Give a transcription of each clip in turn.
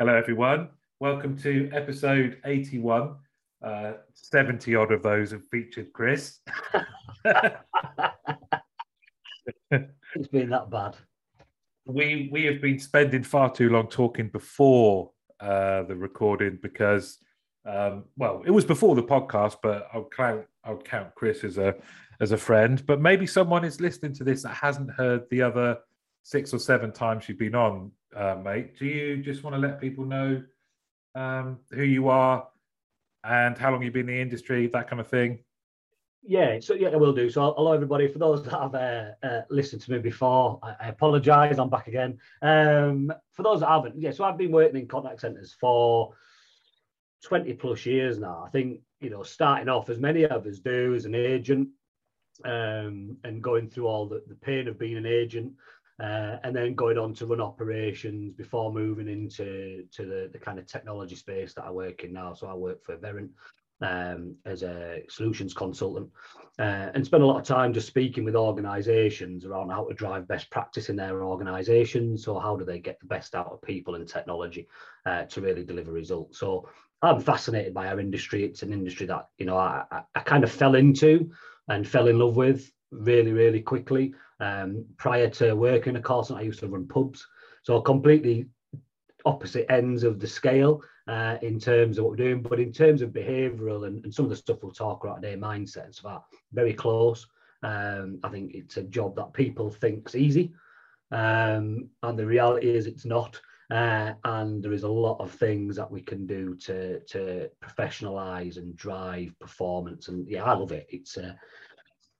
Hello, everyone. Welcome to episode 81. Uh, 70 odd of those have featured Chris. it's been that bad. We we have been spending far too long talking before uh, the recording because, um, well, it was before the podcast, but I'll count I'll count Chris as a as a friend. But maybe someone is listening to this that hasn't heard the other six or seven times you've been on, uh, mate. Do you just want to let people know um, who you are and how long you've been in the industry, that kind of thing? Yeah, so yeah, I will do. So, hello everybody. For those that have uh, uh, listened to me before, I, I apologise. I'm back again. Um, for those that haven't, yeah, so I've been working in contact centres for 20 plus years now. I think you know, starting off as many of us do as an agent, um, and going through all the, the pain of being an agent, uh, and then going on to run operations before moving into to the, the kind of technology space that I work in now. So I work for Verint um, as a solutions consultant uh, and spend a lot of time just speaking with organizations around how to drive best practice in their organizations. So, how do they get the best out of people and technology uh, to really deliver results? So, I'm fascinated by our industry. It's an industry that, you know, I, I, I kind of fell into and fell in love with really, really quickly. Um, prior to working a call I used to run pubs. So, completely opposite ends of the scale uh, in terms of what we're doing, but in terms of behavioural and, and, some of the stuff we'll talk about today, mindset and stuff, very close. Um, I think it's a job that people think's easy, um, and the reality is it's not. Uh, and there is a lot of things that we can do to to professionalize and drive performance. And yeah, I love it. It's uh,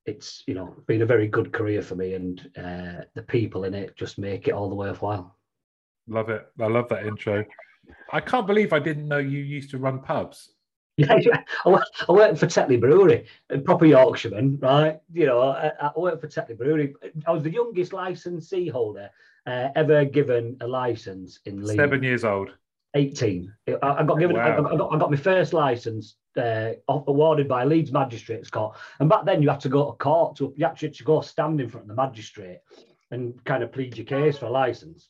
it's you know been a very good career for me, and uh, the people in it just make it all the worthwhile. Love it. I love that intro. I can't believe I didn't know you used to run pubs. Yeah, I, worked, I worked for Tetley Brewery, a proper Yorkshireman, right? You know, I, I worked for Tetley Brewery. I was the youngest licensee holder uh, ever given a license in Leeds. Seven years old. 18. I, I got given, wow. I, I, got, I got my first license uh, awarded by Leeds Magistrates Court. And back then you had to go to court, to, you actually had to go stand in front of the magistrate and kind of plead your case for a license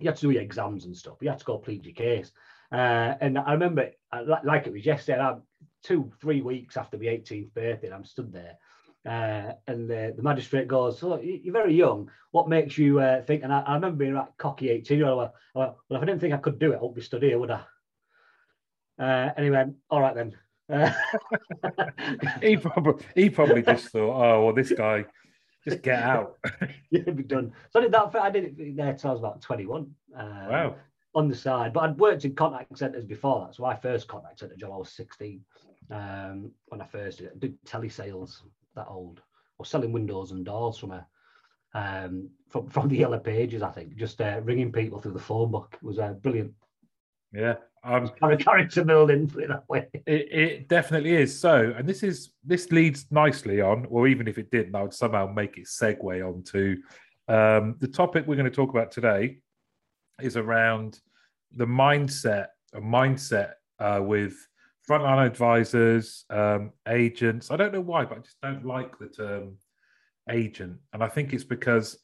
you had to do your exams and stuff. You had to go plead your case. Uh, and I remember, like it was yesterday, I'm two, three weeks after my 18th birthday, I'm stood there. Uh, and the, the magistrate goes, So you're very young. What makes you uh, think? And I, I, remember being like cocky 18 year old. Well, well, if I didn't think I could do it, I wouldn't be stood here, would I? Uh, and he went, All right then. Uh, he probably he probably just thought, oh well, this guy just get out. yeah, be done. So I did that. For, I did it there till I was about 21. Um, wow. On the side, but I'd worked in contact centres before that. So my first contact centre job, I was 16 um, when I first did it. I did telesales that old, or selling windows and doors from a um, from from the yellow pages. I think just uh, ringing people through the phone book was uh, brilliant. Yeah, um, character building, put it that way. It, it, definitely is. So, and this is this leads nicely on, or even if it didn't, I would somehow make it segue onto um, the topic we're going to talk about today. Is around the mindset, a mindset uh, with frontline advisors, um, agents. I don't know why, but I just don't like the term agent, and I think it's because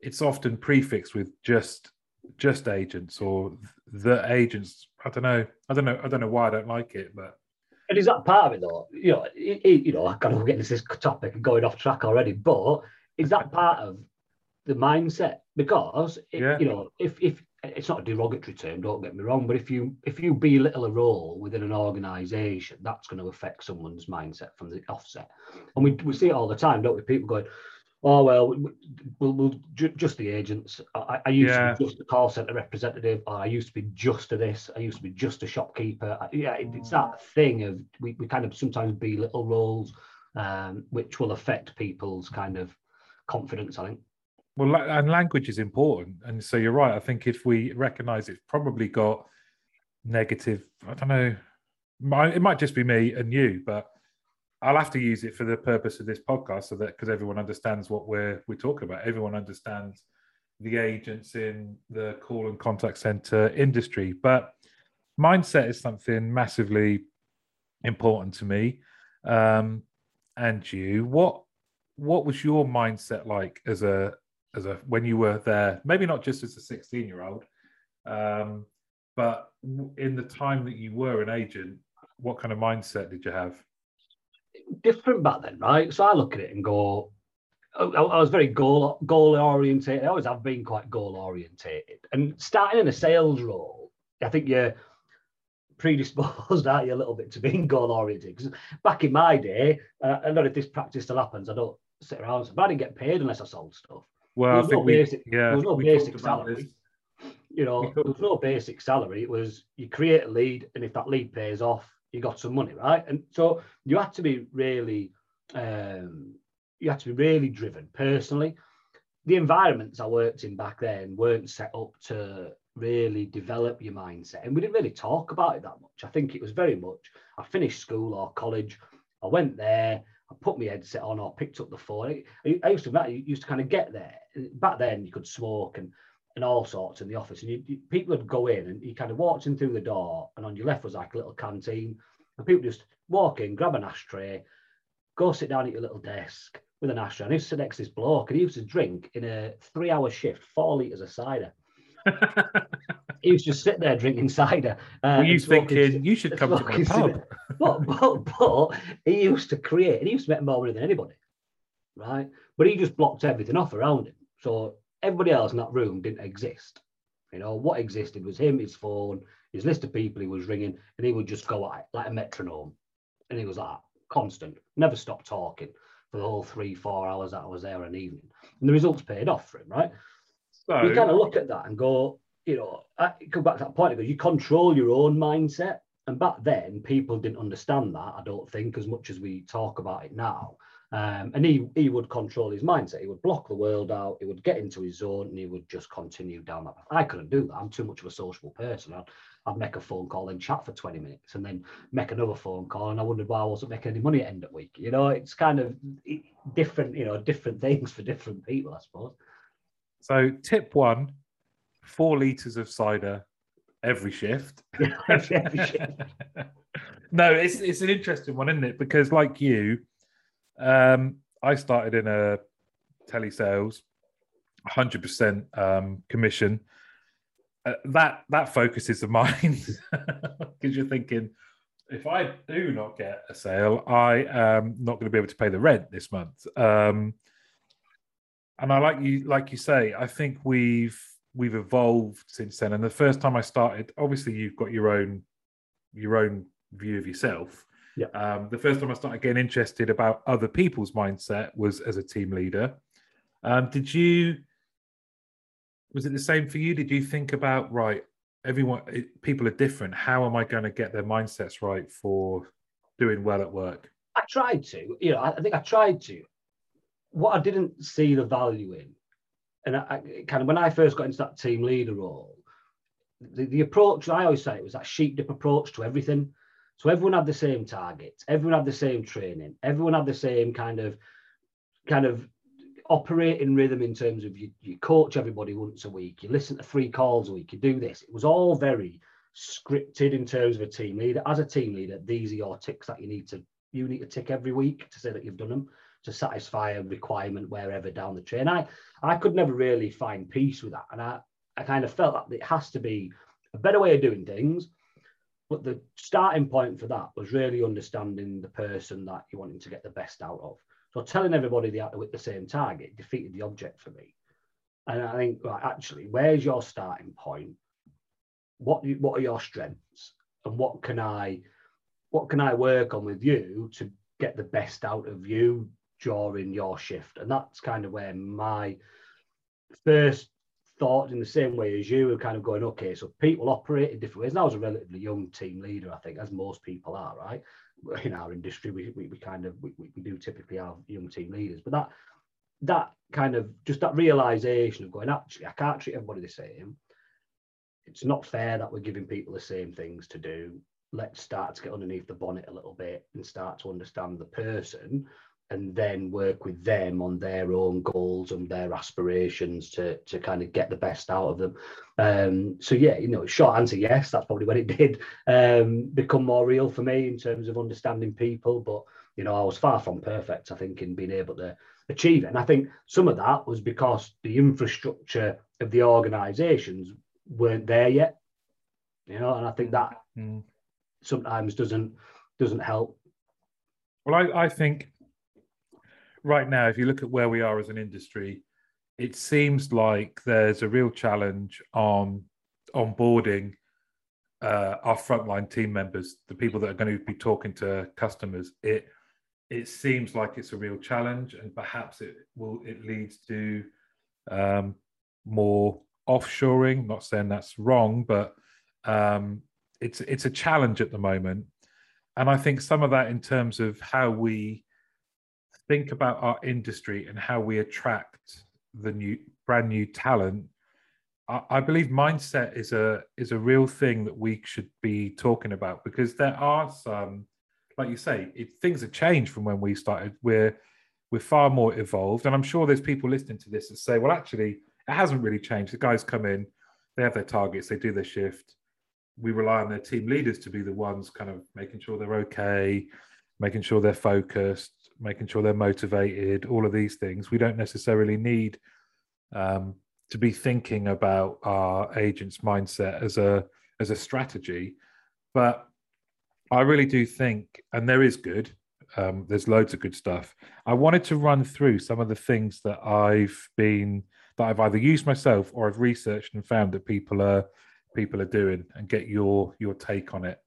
it's often prefixed with just just agents or the agents. I don't know. I don't know. I don't know why I don't like it, but. And is that part of it though? You know, it, it, you know, I kind of getting this topic and going off track already, but is that part of the mindset? Because it, yeah. you know, if if it's not a derogatory term, don't get me wrong, but if you if you belittle a role within an organisation, that's going to affect someone's mindset from the offset. And we, we see it all the time, don't we? People going, oh well, we'll, we'll ju- just the agents. I, I used yeah. to be just a call center representative. I used to be just a this. I used to be just a shopkeeper. I, yeah, it, it's that thing of we, we kind of sometimes belittle roles, um, which will affect people's kind of confidence. I think. Well, and language is important, and so you're right. I think if we recognise it's probably got negative. I don't know. It might just be me and you, but I'll have to use it for the purpose of this podcast, so that because everyone understands what we're we're talking about. Everyone understands the agents in the call and contact center industry, but mindset is something massively important to me. Um, and you, what what was your mindset like as a as a when you were there? Maybe not just as a sixteen year old, um, But in the time that you were an agent, what kind of mindset did you have? Different back then, right? So I look at it and go, I, I was very goal goal orientated. I always have been quite goal orientated. And starting in a sales role, I think you're predisposed, aren't you, a little bit to being goal oriented? Because back in my day, uh, I don't know if this practice still happens. I don't sit around, but I didn't get paid unless I sold stuff. Well, I think no we, basic, yeah, there was no basic salary. You know, there was no basic salary. It was you create a lead, and if that lead pays off, you got some money, right? And so you had to be really, um, you had to be really driven personally. The environments I worked in back then weren't set up to really develop your mindset, and we didn't really talk about it that much. I think it was very much I finished school or college, I went there, I put my headset on or picked up the phone. I, used to used to kind of get there. Back then, you could smoke and and all sorts in the office, and you, you- people would go in and you kind of walked in through the door, and on your left was like a little canteen, and people just walk in, grab an ashtray, go sit down at your little desk with an ashtray. And I used to sit next to this bloke, and he used to drink in a three-hour shift four liters of cider. He used to just sit there drinking cider. Uh, Were you thinking you should come to my pub? but, but but he used to create and he used to make more money than anybody right? But he just blocked everything off around him. So everybody else in that room didn't exist. You know what existed was him his phone his list of people he was ringing and he would just go at it like a metronome. And he was like constant never stopped talking for the whole three four hours that i was there an evening. And the results paid off for him right So, you kind of look at that and go, you know, I go back to that point because you control your own mindset. And back then, people didn't understand that, I don't think, as much as we talk about it now. Um, and he he would control his mindset. He would block the world out. He would get into his zone, and he would just continue down that path. I couldn't do that. I'm too much of a sociable person. I'd, I'd make a phone call and chat for 20 minutes, and then make another phone call, and I wondered why I wasn't making any money at end of week. You know, it's kind of different. You know, different things for different people, I suppose. So tip one: four liters of cider every shift. Every- every shift. no, it's it's an interesting one, isn't it? Because like you, um, I started in a telesales, hundred percent um, commission. Uh, that that focuses the mind because you're thinking, if I do not get a sale, I am not going to be able to pay the rent this month. Um, and I like you, like you say, I think we've we've evolved since then. And the first time I started, obviously you've got your own your own view of yourself. Yeah. Um, the first time I started getting interested about other people's mindset was as a team leader. Um, did you? Was it the same for you? Did you think about right? Everyone, it- people are different. How am I going to get their mindsets right for doing well at work? I tried to, you know, I, I think I tried to. What I didn't see the value in, and I, I kind of when I first got into that team leader role, the, the approach I always say it was that sheep dip approach to everything. So everyone had the same targets, everyone had the same training, everyone had the same kind of kind of operating rhythm in terms of you, you coach everybody once a week, you listen to three calls a week, you do this. It was all very scripted in terms of a team leader. As a team leader, these are your ticks that you need to you need to tick every week to say that you've done them to satisfy a requirement wherever down the train. I I could never really find peace with that, and I I kind of felt that it has to be a better way of doing things. But the starting point for that was really understanding the person that you're wanting to get the best out of. So telling everybody they had to hit the same target defeated the object for me. And I think, right, actually, where's your starting point? What what are your strengths, and what can I what can I work on with you to get the best out of you during your shift? And that's kind of where my first thought, in the same way as you, were kind of going, okay, so people operate in different ways. And I was a relatively young team leader, I think, as most people are, right? In our industry, we, we, we kind of we, we do typically have young team leaders, but that that kind of just that realization of going, actually, I can't treat everybody the same. It's not fair that we're giving people the same things to do let's start to get underneath the bonnet a little bit and start to understand the person and then work with them on their own goals and their aspirations to to kind of get the best out of them um so yeah you know short answer yes that's probably when it did um become more real for me in terms of understanding people but you know i was far from perfect i think in being able to achieve it and i think some of that was because the infrastructure of the organizations weren't there yet You know, and I think that mm. sometimes doesn't doesn't help. Well, I, I think right now, if you look at where we are as an industry, it seems like there's a real challenge on onboarding uh, our frontline team members, the people that are going to be talking to customers. It it seems like it's a real challenge, and perhaps it will it leads to um, more offshoring. Not saying that's wrong, but um, it's it's a challenge at the moment, and I think some of that in terms of how we think about our industry and how we attract the new brand new talent I, believe mindset is a is a real thing that we should be talking about because there are some like you say it, things have changed from when we started. We're we're far more evolved. And i'm sure there's people listening to this that say well actually it hasn't really changed. The guys come in they have their targets they do their shift. We rely on their team leaders to be the ones kind of making sure they're okay making sure they're focused making sure they're motivated, all of these things. We don't necessarily need um, to be thinking about our agent's mindset as a as a strategy, but I really do think, and there is good. Um, there's loads of good stuff. I wanted to run through some of the things that I've been that I've either used myself or I've researched and found that people are people are doing, and get your your take on it.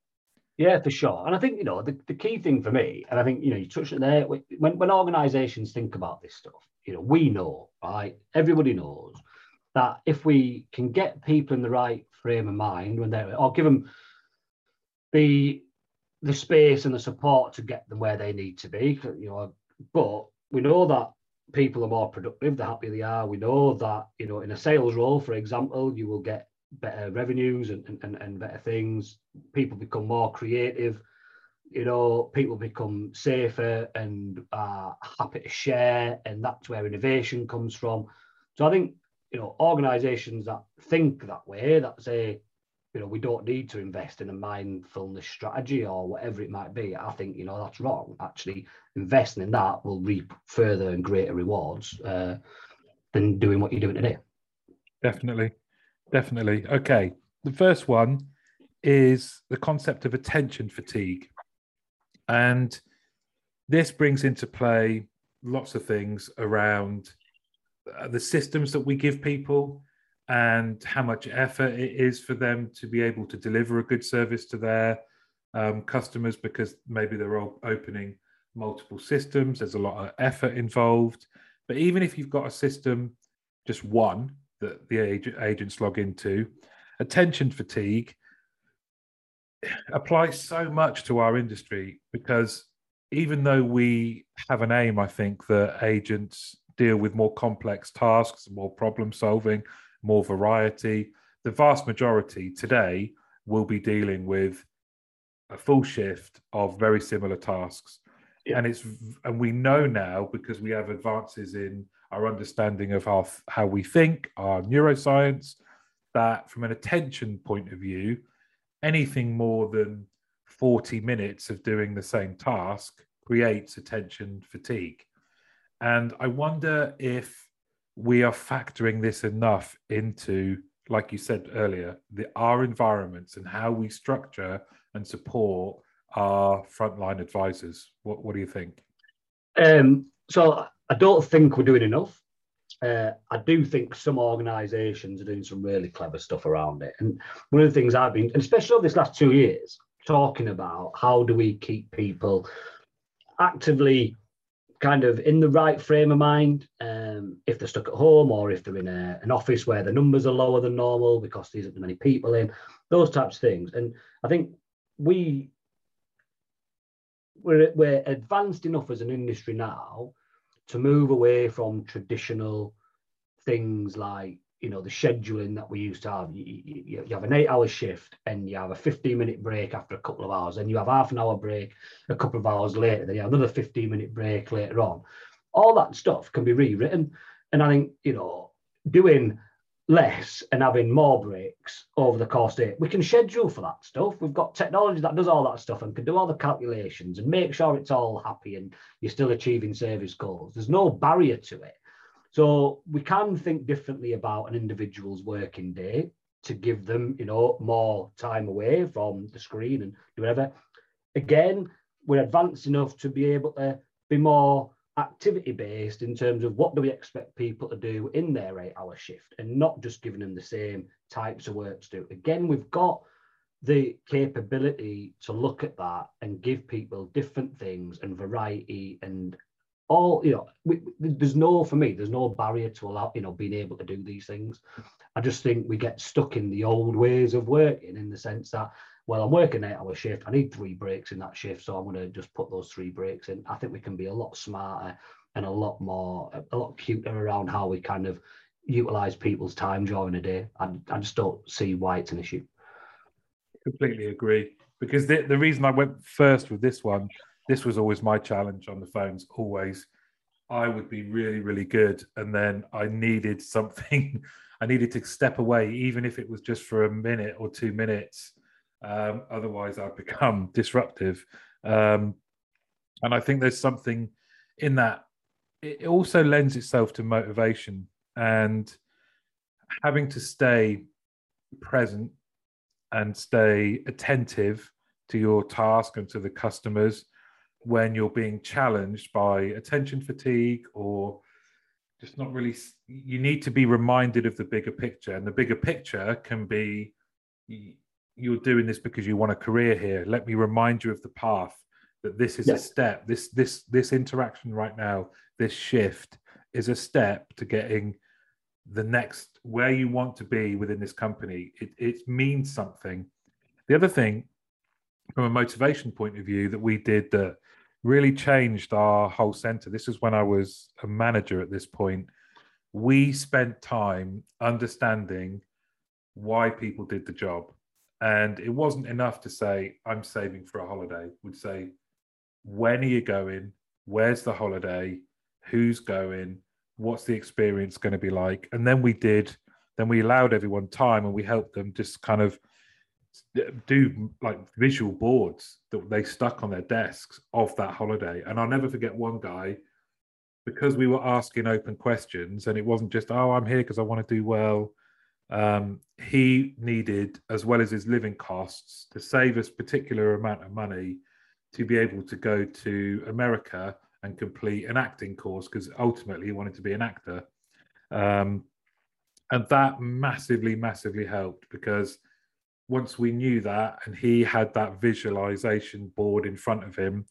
Yeah, for sure. And I think, you know, the, the key thing for me, and I think, you know, you touched it there, when, when organizations think about this stuff, you know, we know, right? Everybody knows that if we can get people in the right frame of mind when they're, or give them the the space and the support to get them where they need to be, you know, but we know that people are more productive the happier they are. We know that, you know, in a sales role, for example, you will get better revenues and, and, and better things. People become more creative. You know, people become safer and are happy to share, and that's where innovation comes from. So I think you know organisations that think that way, that say, you know, we don't need to invest in a mindfulness strategy or whatever it might be. I think you know that's wrong. Actually, investing in that will reap further and greater rewards uh, than doing what you're doing today. Definitely. Definitely. Okay. The first one is the concept of attention fatigue. And this brings into play lots of things around uh, the systems that we give people and how much effort it is for them to be able to deliver a good service to their um, customers because maybe they're all opening multiple systems. There's a lot of effort involved. But even if you've got a system, just one, that the agents log into. Attention fatigue applies so much to our industry because even though we have an aim, I think that agents deal with more complex tasks, more problem solving, more variety. The vast majority today will be dealing with a full shift of very similar tasks. Yeah. And it's and we know now because we have advances in our understanding of how, how we think, our neuroscience, that from an attention point of view, anything more than 40 minutes of doing the same task creates attention fatigue. And I wonder if we are factoring this enough into, like you said earlier, the, our environments and how we structure and support our frontline advisors. What, what do you think? Um, so I don't think we're doing enough. Uh, I do think some organisations are doing some really clever stuff around it. And one of the things I've been, especially over this last two years, talking about how do we keep people actively kind of in the right frame of mind um, if they're stuck at home or if they're in a, an office where the numbers are lower than normal because there isn't many people in, those types of things. And I think we we're, we're advanced enough as an industry now to move away from traditional things like you know the scheduling that we used to have. You, you, you, have an eight hour shift and you have a 15 minute break after a couple of hours and you have half an hour break a couple of hours later then you have another 15 minute break later on. All that stuff can be rewritten and i think you know doing less and having more breaks over the course it. We can schedule for that stuff. We've got technology that does all that stuff and can do all the calculations and make sure it's all happy and you're still achieving service goals. There's no barrier to it. So we can think differently about an individual's working day. to give them, you know, more time away from the screen and do whatever. Again, we're advanced enough to be able to be more activity based in terms of what do we expect people to do in their eight hour shift and not just giving them the same types of work to do. Again, we've got the capability to look at that and give people different things and variety and all you know we, there's no for me there's no barrier to allow you know being able to do these things i just think we get stuck in the old ways of working in the sense that well i'm working eight hour shift i need three breaks in that shift so i'm going to just put those three breaks in i think we can be a lot smarter and a lot more a lot cuter around how we kind of utilize people's time during the day i, I just don't see why it's an issue completely agree because the, the reason I went first with this one, this was always my challenge on the phones. Always, I would be really, really good, and then I needed something. I needed to step away, even if it was just for a minute or two minutes. Um, otherwise, I'd become disruptive. Um, and I think there's something in that. It also lends itself to motivation and having to stay present and stay attentive to your task and to the customers when you're being challenged by attention fatigue or just not really you need to be reminded of the bigger picture and the bigger picture can be you're doing this because you want a career here let me remind you of the path that this is yes. a step this this this interaction right now this shift is a step to getting the next where you want to be within this company. It, it means something. The other thing, from a motivation point of view, that we did that really changed our whole center. This is when I was a manager at this point. We spent time understanding why people did the job. And it wasn't enough to say, I'm saving for a holiday. We'd say, when are you going? Where's the holiday? Who's going? what's the experience going to be like and then we did then we allowed everyone time and we helped them just kind of do like visual boards that they stuck on their desks of that holiday and i'll never forget one guy because we were asking open questions and it wasn't just oh i'm here because i want to do well um, he needed as well as his living costs to save a particular amount of money to be able to go to america and complete an acting course because ultimately he wanted to be an actor. Um, and that massively, massively helped because once we knew that and he had that visualization board in front of him,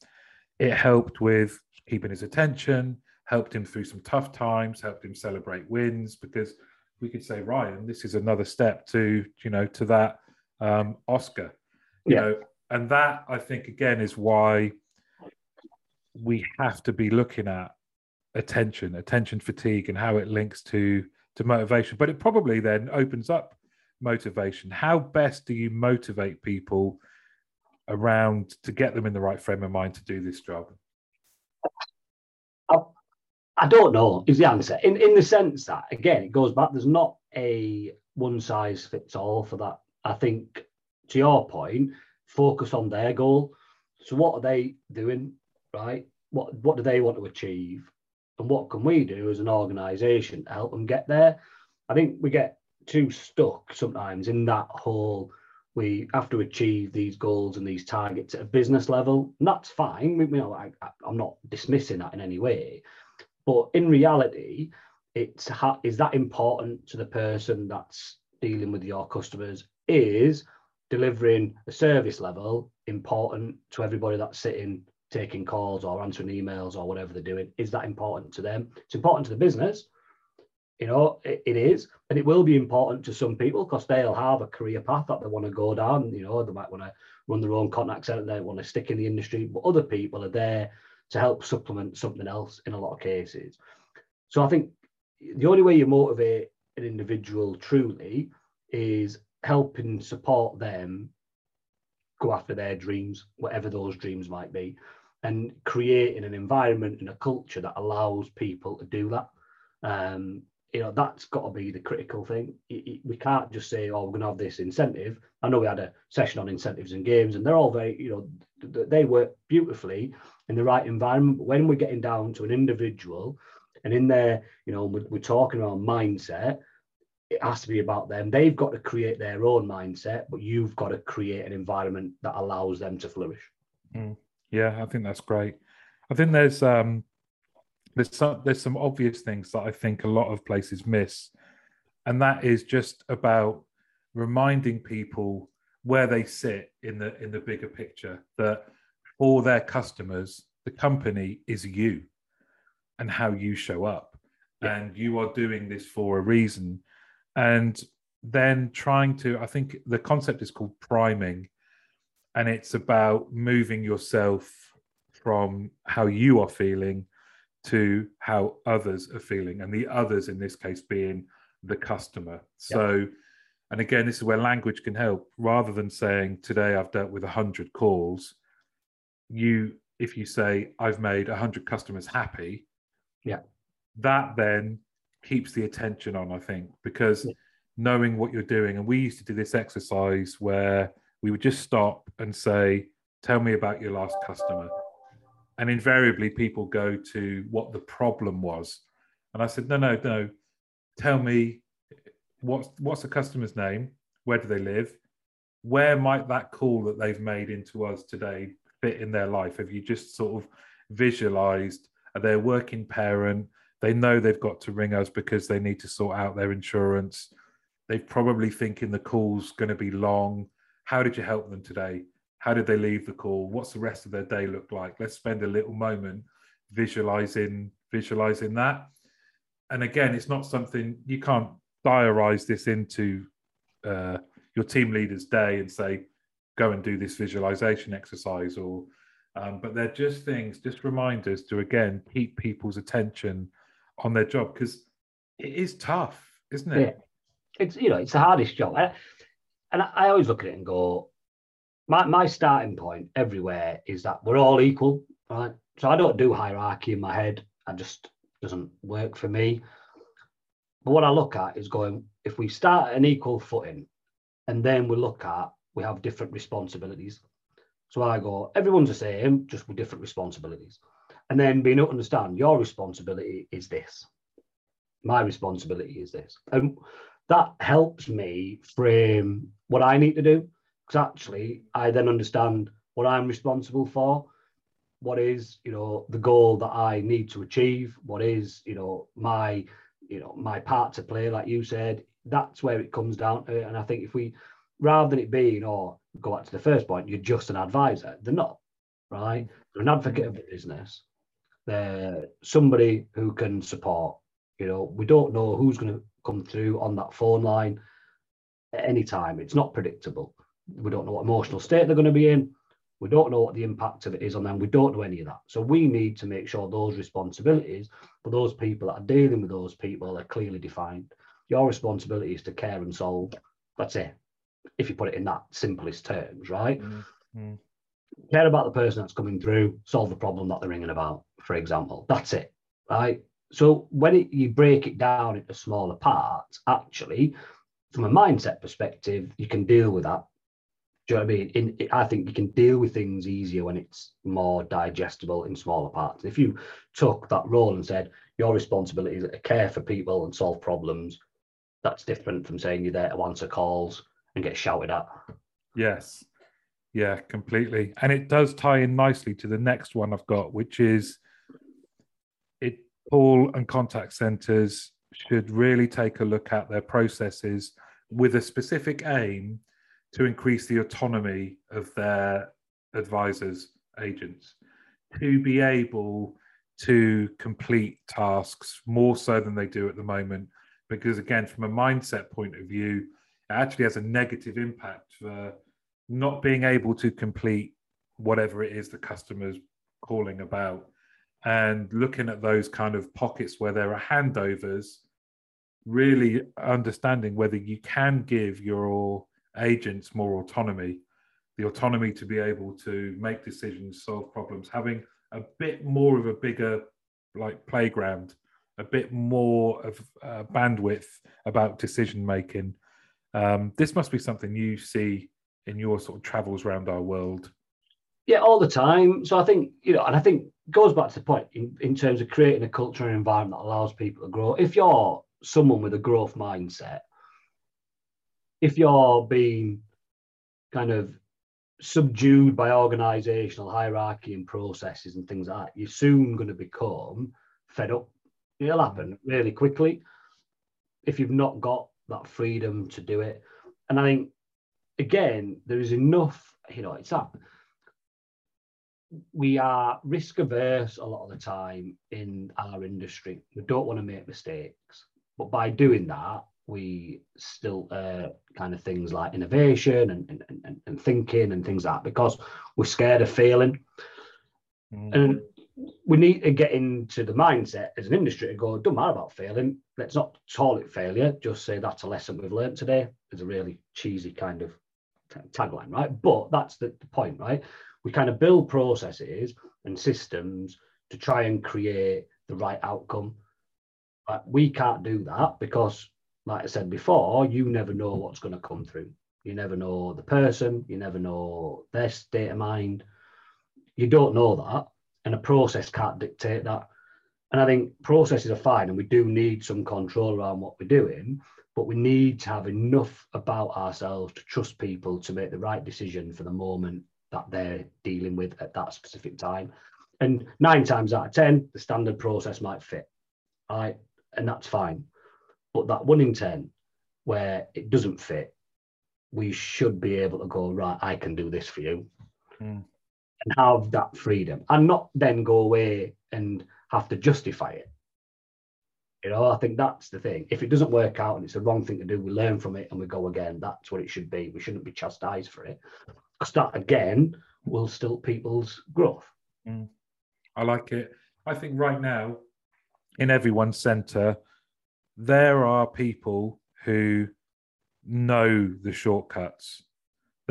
it helped with keeping his attention, helped him through some tough times, helped him celebrate wins because we could say, Ryan, this is another step to, you know, to that um, Oscar. You yeah. know, and that I think again is why we have to be looking at attention, attention fatigue, and how it links to to motivation. But it probably then opens up motivation. How best do you motivate people around to get them in the right frame of mind to do this job? I, don't know is the answer. In in the sense that again, it goes back. There's not a one size fits all for that. I think to your point, focus on their goal. So what are they doing? right? What what do they want to achieve, and what can we do as an organisation to help them get there? I think we get too stuck sometimes in that whole. We have to achieve these goals and these targets at a business level, and that's fine. We, you know, I, I'm not dismissing that in any way, but in reality, it's ha- is that important to the person that's dealing with your customers? Is delivering a service level important to everybody that's sitting taking calls or answering emails or whatever they're doing is that important to them it's important to the business you know it, it is and it will be important to some people because they'll have a career path that they want to go down you know they might want to run their own contact center they want to stick in the industry but other people are there to help supplement something else in a lot of cases so i think the only way you motivate an individual truly is helping support them go after their dreams whatever those dreams might be and creating an environment and a culture that allows people to do that. Um, you know, that's got to be the critical thing. We can't just say, oh, we're going to have this incentive. I know we had a session on incentives and games, and they're all very, you know, they work beautifully in the right environment. But when we're getting down to an individual and in there, you know, we're, we're talking about mindset, it has to be about them. They've got to create their own mindset, but you've got to create an environment that allows them to flourish. Mm. Yeah, I think that's great. I think there's um there's some there's some obvious things that I think a lot of places miss, and that is just about reminding people where they sit in the in the bigger picture that for their customers the company is you and how you show up. Yeah. and you are doing this for a reason. And then trying to i think the concept is called priming. And it's about moving yourself from how you are feeling to how others are feeling. And the others in this case being the customer. So and again this is where language can help. Rather than saying today i've dealt with 100 calls you if you say i've made 100 customers happy yeah. that then keeps the attention on i think because yeah. knowing what you're doing and we used to do this exercise where we would just stop and say tell me about your last customer. And invariably people go to what the problem was. And i said no no no. Tell me what's what's the customer's name? Where do they live? Where might that call that they've made into us today fit in their life. Have you just sort of visualized a working parent? They know they've got to ring us because they need to sort out their insurance. They probably thinking the call's going to be long. How did you help them today? How did they leave the call? What's the rest of their day look like? Let's spend a little moment visualizing visualizing that. And again it's not something you can't diarize this into uh, your team leader's day and say go and do this visualization exercise or um, but they're just things just reminders to again keep people's attention on their job because it is tough isn't it yeah. it's you know it's the hardest job and I always look at it and go my, my starting point everywhere is that we're all equal, right? So I don't do hierarchy in my head. I just doesn't work for me. But what I look at is going, if we start at an equal footing and then we look at, we have different responsibilities. So I go, everyone's the same, just with different responsibilities. And then being able to understand your responsibility is this. My responsibility is this. And that helps me frame what I need to do because actually I then understand what I'm responsible for, what is you know the goal that I need to achieve, what is you know my you know my part to play, like you said. That's where it comes down to. And I think if we rather than it being or go back to the first point, you're just an advisor. They're not, right? They're an advocate of the business. They're somebody who can support. You know, we don't know who's going to come through on that phone line at any time. It's not predictable. We don't know what emotional state they're going to be in. We don't know what the impact of it is on them. We don't know any of that. So we need to make sure those responsibilities for those people that are dealing with those people are clearly defined. Your responsibility is to care and solve. That's it. If you put it in that simplest terms, right? Mm-hmm. Care about the person that's coming through, solve the problem that they're ringing about, for example. That's it, right? So when it, you break it down into smaller parts, actually, from a mindset perspective, you can deal with that do you know what I mean? In, I think you can deal with things easier when it's more digestible in smaller parts. If you took that role and said your responsibility is to care for people and solve problems, that's different from saying you're there to answer calls and get shouted at. Yes. Yeah, completely. And it does tie in nicely to the next one I've got, which is it call and contact centers should really take a look at their processes with a specific aim to increase the autonomy of their advisors, agents, to be able to complete tasks more so than they do at the moment. Because again, from a mindset point of view, actually has a negative impact for not being able to complete whatever it is the customer's calling about and looking at those kind of pockets where there are handovers really understanding whether you can give your agents more autonomy, the autonomy to be able to make decisions, solve problems, having a bit more of a bigger like playground, a bit more of uh, bandwidth about decision making. Um, this must be something you see in your sort of travels around our world. Yeah, all the time. So I think you know, and I think goes back to the point in, in terms of creating a culture and environment that allows people to grow. If you're someone with a growth mindset, if you're being kind of subdued by organizational hierarchy and processes and things like that, you're soon going to become fed up. It'll happen really quickly if you've not got that freedom to do it. And I think, again, there is enough, you know, it's that we are risk averse a lot of the time in our industry. We don't want to make mistakes. But by doing that, we still uh, kind of things like innovation and, and, and, and, thinking and things like that because we're scared of failing. Mm. And we need to get into the mindset as an industry to go, don't matter about failing. Let's not call it failure. Just say that's a lesson we've learned today. It's a really cheesy kind of tagline, right? But that's the, the point, right? We kind of build processes and systems to try and create the right outcome. But we can't do that because like I said before, you never know what's going to come through. You never know the person, you never know their state of mind. You don't know that, and a process can't dictate that. And I think processes are fine, and we do need some control around what we're doing, but we need to have enough about ourselves to trust people to make the right decision for the moment that they're dealing with at that specific time. And nine times out of 10, the standard process might fit. Right. And that's fine. But that one in 10 where it doesn't fit, we should be able to go, right, I can do this for you. Mm. And have that freedom and not then go away and have to justify it. You know, I think that's the thing. If it doesn't work out and it's the wrong thing to do, we learn from it and we go again. That's what it should be. We shouldn't be chastised for it. Because that again will still people's growth. Mm. I like it. I think right now, in everyone's centre, there are people who know the shortcuts.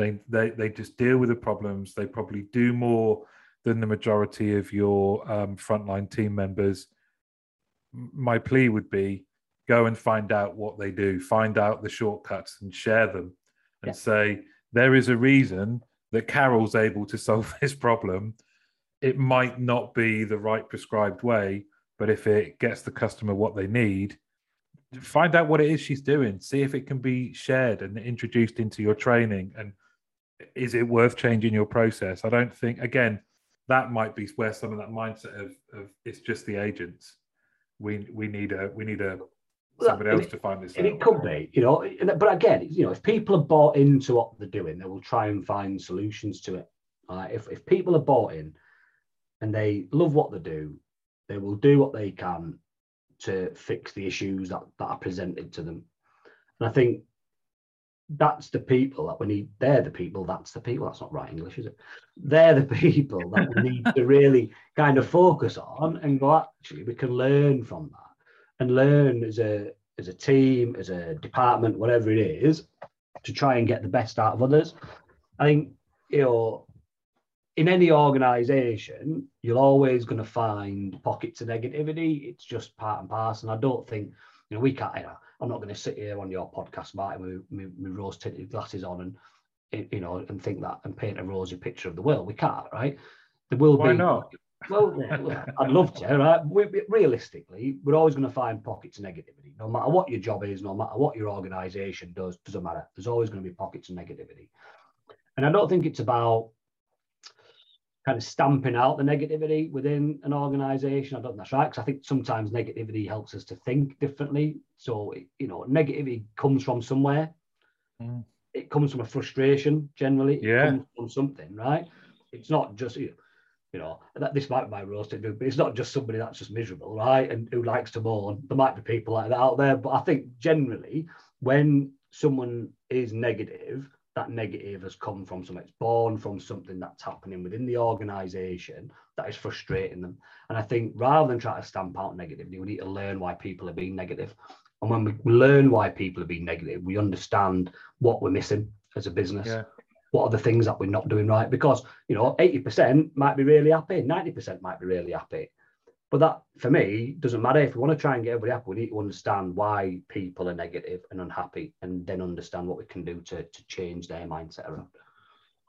They, they, they just deal with the problems. They probably do more than the majority of your um, frontline team members. My plea would be go and find out what they do, find out the shortcuts and share them and yeah. say, there is a reason that Carol's able to solve this problem. It might not be the right prescribed way, but if it gets the customer what they need, find out what it is she's doing see if it can be shared and introduced into your training and is it worth changing your process i don't think again that might be where some of that mindset of, of it's just the agents we we need a we need a somebody else it, to find this and out. it could be you know but again you know if people are bought into what they're doing they will try and find solutions to it uh, if, if people are bought in and they love what they do they will do what they can to fix the issues that, that are presented to them. And I think that's the people that we need. They're the people. That's the people. That's not right English, is it? They're the people that we need to really kind of focus on and go. Actually, we can learn from that and learn as a as a team, as a department, whatever it is, to try and get the best out of others. I think you know in any organization, you're always going to find pockets of negativity. It's just part and parcel. And I don't think, you know, we can't, you know, I'm not going to sit here on your podcast, Martin, with my rose tinted glasses on and, you know, and think that and paint a rosy picture of the world. We can't, right? There will Why be. not? Well, I'd love to, right? We, realistically, we're always going to find pockets of negativity. No matter what your job is, no matter what your organization does, doesn't matter. There's always going to be pockets of negativity. And I don't think it's about kind of stamping out the negativity within an organization. I don't think that's right because I think sometimes negativity helps us to think differently. So, you know, negativity comes from somewhere. Mm. It comes from a frustration generally. It yeah. comes from something, right? It's not just, you know, that this might be my roasted but it's not just somebody that's just miserable, right? And who likes to mourn. There might be people like that out there. But I think generally, when someone is negative, that negative has come from something. It's born from something that's happening within the organization that is frustrating them. And I think rather than try to stamp out negativity, we need to learn why people are being negative. And when we learn why people are being negative, we understand what we're missing as a business. Yeah. What are the things that we're not doing right? Because, you know, 80% might be really happy, 90% might be really happy. But that, for me, doesn't matter. If we want to try and get everybody happy, we need to understand why people are negative and unhappy, and then understand what we can do to, to change their mindset around.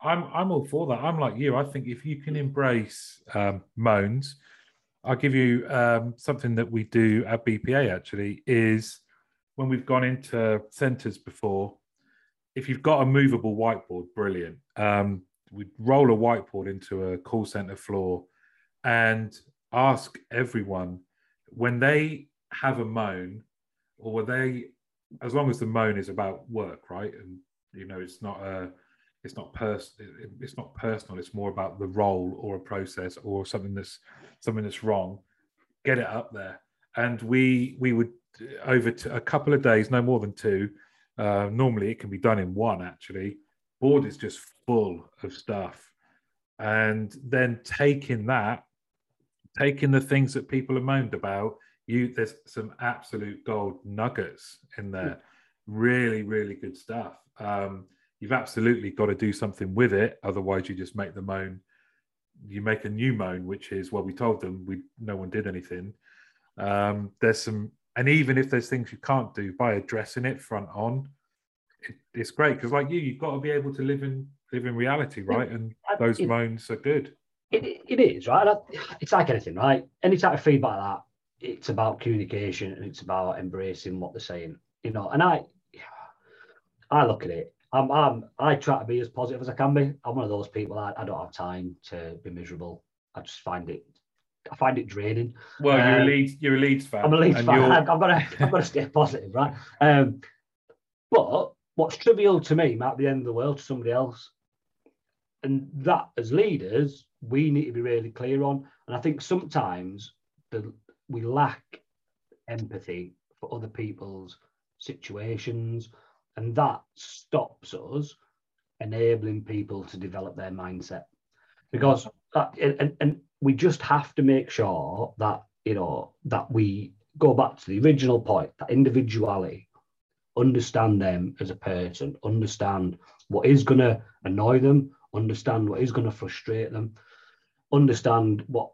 I'm I'm all for that. I'm like you. I think if you can embrace um, moans, I'll give you um, something that we do at BPA. Actually, is when we've gone into centres before, if you've got a movable whiteboard, brilliant. Um, we roll a whiteboard into a call center floor and ask everyone when they have a moan or they as long as the moan is about work right? And you know it's not a it's not pers- it's not personal it's more about the role or a process or something that's something that's wrong get it up there. And we we would over a couple of days no more than two uh, normally it can be done in one actually. Board is just full of stuff. And then taking that taking the things that people have moaned about you there's some absolute gold nuggets in there. Really really good stuff. Um, you've absolutely got to do something with it otherwise you just make the moan you make a new moan which is well we told them we no one did anything. Um, there's some and even if there's things you can't do by addressing it front on it, it's great because like you you've got to be able to live in live in reality right? And those it, moans are good it, it is right it's like anything right any type of feedback like that it's about communication and it's about embracing what they're saying you know and i i look at it I'm, I'm i try to be as positive as i can be i'm one of those people I, I don't have time to be miserable i just find it I find it draining. Well, um, you're a um, Leeds, you're a Leeds fan. I'm a Leeds fan. I've got to, I've got to stay positive, right? Um, but what's trivial to me might be the end of the world to somebody else, and that as leaders we need to be really clear on. And I think sometimes the we lack empathy for other people's situations, and that stops us enabling people to develop their mindset. Because that, and, and we just have to make sure that you know that we go back to the original point that individuality understand them as a person understand what is going to annoy them understand what is going to frustrate them understand what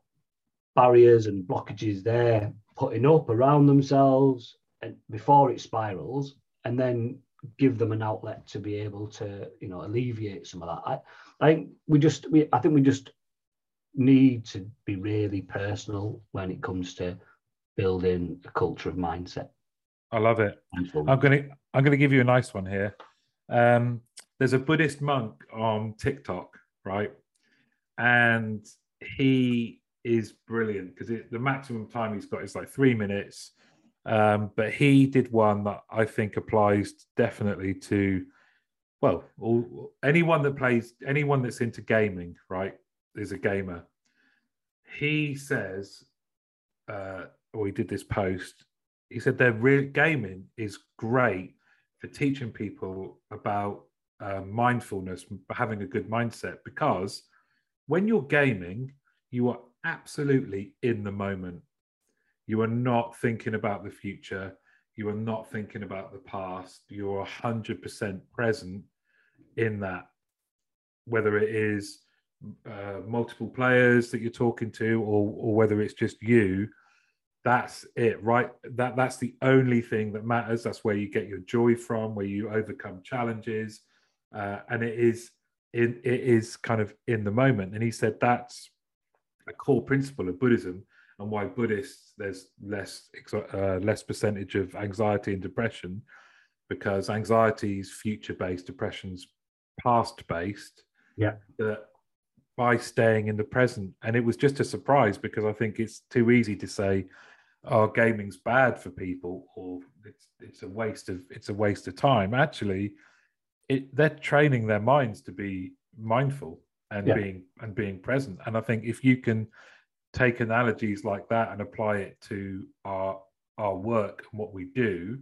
barriers and blockages they're putting up around themselves and before it spirals and then give them an outlet to be able to you know alleviate some of that. I, I think we just we i think we just need to be really personal when it comes to building a culture of mindset. I love it. I'm gonna i'm gonna give you a nice one here. Um, there's a buddhist monk on tiktok right? And he is brilliant because the maximum time he's got is like three minutes. Um, but he did one that I think applies definitely to, well, all, anyone that plays, anyone that's into gaming, right, is a gamer. He says, uh, or he did this post. He said their real gaming is great for teaching people about uh, mindfulness, having a good mindset, because when you're gaming, you are absolutely in the moment. You are not thinking about the future. You are not thinking about the past. You're 100% present in that, whether it is uh, multiple players that you're talking to or, or whether it's just you. That's it, right? That that's the only thing that matters. That's where you get your joy from, where you overcome challenges, uh, and it is it, it is kind of in the moment. And he said that's a core principle of Buddhism and why Buddhists there's less uh, less percentage of anxiety and depression because anxiety is future based, depression's past based. Yeah. That by staying in the present, and it was just a surprise because I think it's too easy to say, "Oh, gaming's bad for people," or "It's it's a waste of it's a waste of time." Actually, it they're training their minds to be mindful and yeah. being and being present. And I think if you can take analogies like that and apply it to our our work and what we do,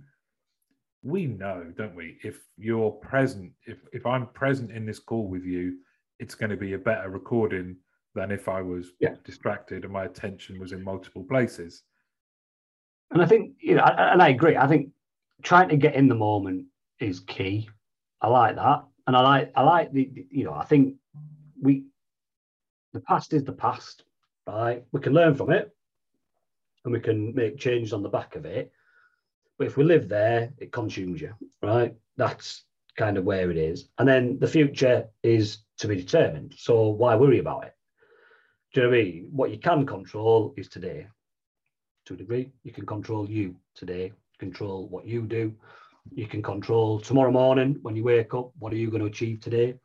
we know, don't we? If you're present, if if I'm present in this call with you, it's going to be a better recording than if I was yeah. distracted and my attention was in multiple places. And I think, you know, and I agree. I think trying to get in the moment is key. I like that, and I like I like the, you know I think we the past is the past, right? We can learn from it and we can make changes on the back of it. But if we live there, it consumes you, right? That's kind of where it is. And then the future is to be determined. So why worry about it? Do you know what I mean? What you can control is today. To a degree, you can control you today, control what you do. You can control tomorrow morning when you wake up, what are you going to achieve today?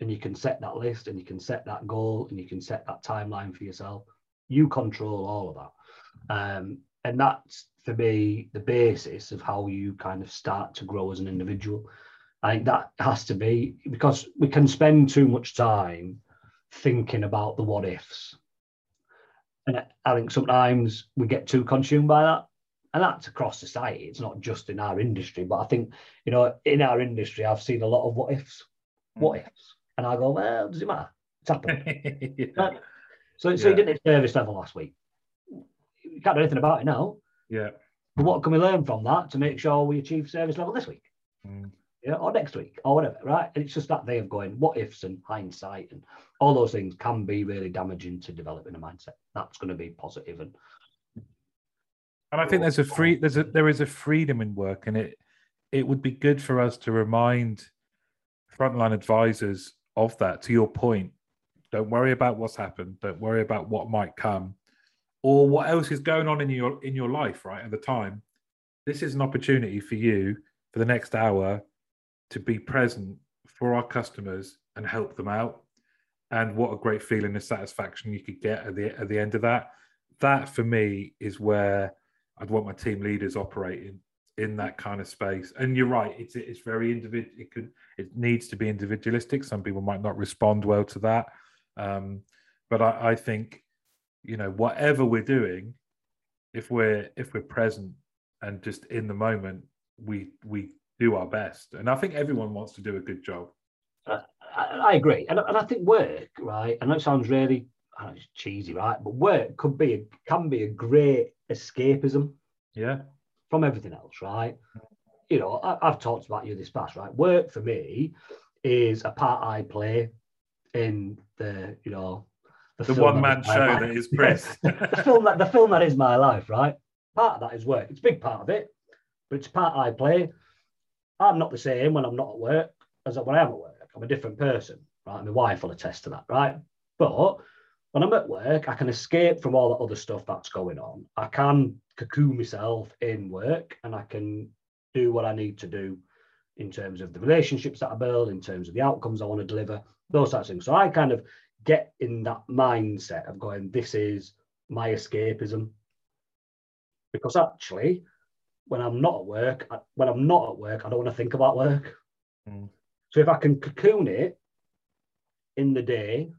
And you can set that list and you can set that goal and you can set that timeline for yourself. You control all of that. Um, and that's for me the basis of how you kind of start to grow as an individual. I think that has to be because we can spend too much time thinking about the what ifs. And I think sometimes we get too consumed by that. And that's across society. It's not just in our industry, but I think, you know, in our industry, I've seen a lot of what ifs, what hmm. ifs. And I go, well, does it matter? It's happened. yeah. So, so yeah. you didn't hit service level last week. You can't do anything about it now. Yeah. But what can we learn from that to make sure we achieve service level this week? Mm yeah, or next week or whatever, right? And it's just that way of going, what ifs and hindsight and all those things can be really damaging to developing a mindset. That's going to be positive and and I think there's a free there's a there is a freedom in work, and it it would be good for us to remind frontline advisors of that. To your point, don't worry about what's happened. Don't worry about what might come, or what else is going on in your in your life right at the time. This is an opportunity for you for the next hour to be present for our customers and help them out. And what a great feeling of satisfaction you could get at the at the end of that. That for me is where I'd want my team leaders operating in that kind of space. And you're right, it's it's very individual. It could it needs to be individualistic. Some people might not respond well to that, um, but I, I think you know whatever we're doing, if we're if we're present and just in the moment, we we do our best. And I think everyone wants to do a good job. I, I agree, and, and I think work, right? And that sounds really know, cheesy, right? But work could be a, can be a great escapism. Yeah. From everything else, right? You know, I, have talked about you this past, right? Work for me is a part I play in the, you know, the, the one man show that is Chris. the film that the film that is my life, right? Part of that is work. It's a big part of it, but it's part I play. I'm not the same when I'm not at work as when I am at work. I'm a different person, right? My wife will attest to that, right? But when I'm at work, I can escape from all the other stuff that's going on. I can cocoon myself in work and I can do what I need to do in terms of the relationships that I build, in terms of the outcomes I want to deliver, those types of things. So I kind of get in that mindset of going, this is my escapism. Because actually, when I'm not at work, I, when I'm not at work, I don't want to think about work. Mm. So if I can cocoon it in the day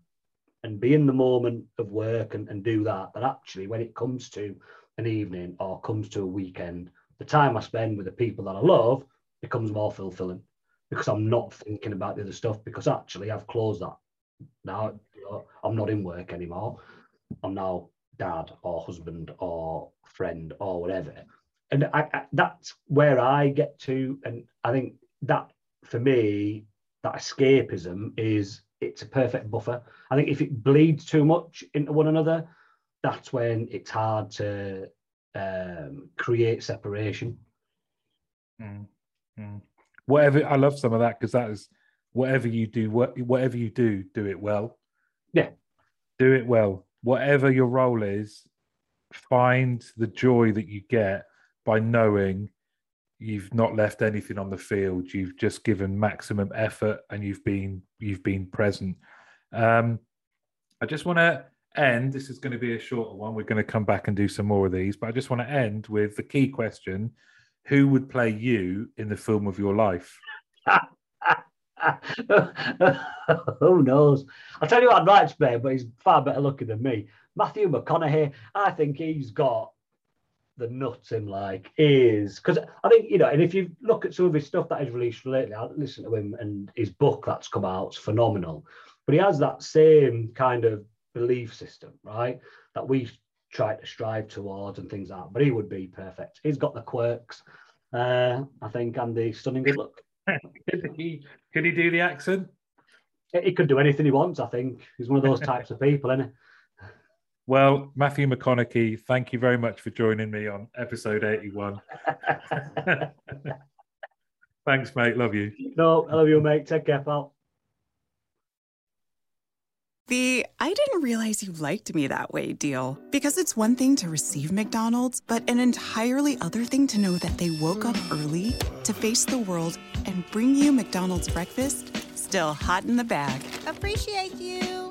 and be in the moment of work and, and do that, But actually when it comes to an evening or comes to a weekend, the time I spend with the people that I love becomes more fulfilling because I'm not thinking about the other stuff because actually I've closed that. Now I'm not in work anymore. I'm now dad or husband or friend or whatever and I, I, that's where I get to, and I think that for me, that escapism is it's a perfect buffer. I think if it bleeds too much into one another, that's when it's hard to um, create separation. Mm, mm. Whatever, I love some of that because that is whatever you do, whatever you do, do it well. Yeah, do it well. Whatever your role is, find the joy that you get by knowing you've not left anything on the field. You've just given maximum effort and you've been you've been present. Um, i just want to end this is going to be a shorter one we're going to come back and do some more of these but i just want to end with the key question who would play you in the film of your life? Who knows? I'll tell you what i'd like to play but he's far better looking than me. Matthew mcconaughey i think he's got the nuts him like is because I think you know, and if you look at some of his stuff that he's released lately, I listen to him and his book that's come out, it's phenomenal. But he has that same kind of belief system, right? That we try to strive towards and things like that. But he would be perfect. He's got the quirks, uh, I think, and the stunning good look. could he could he do the accent? He could do anything he wants, I think. He's one of those types of people, isn't he? Well, Matthew McConaughey, thank you very much for joining me on episode 81. Thanks, mate. Love you. No, I love you, mate. Take care, pal. the I didn't realize you liked me that way deal. Because it's one thing to receive McDonald's, but an entirely other thing to know that they woke up early to face the world and bring you McDonald's breakfast still hot in the bag. Appreciate you.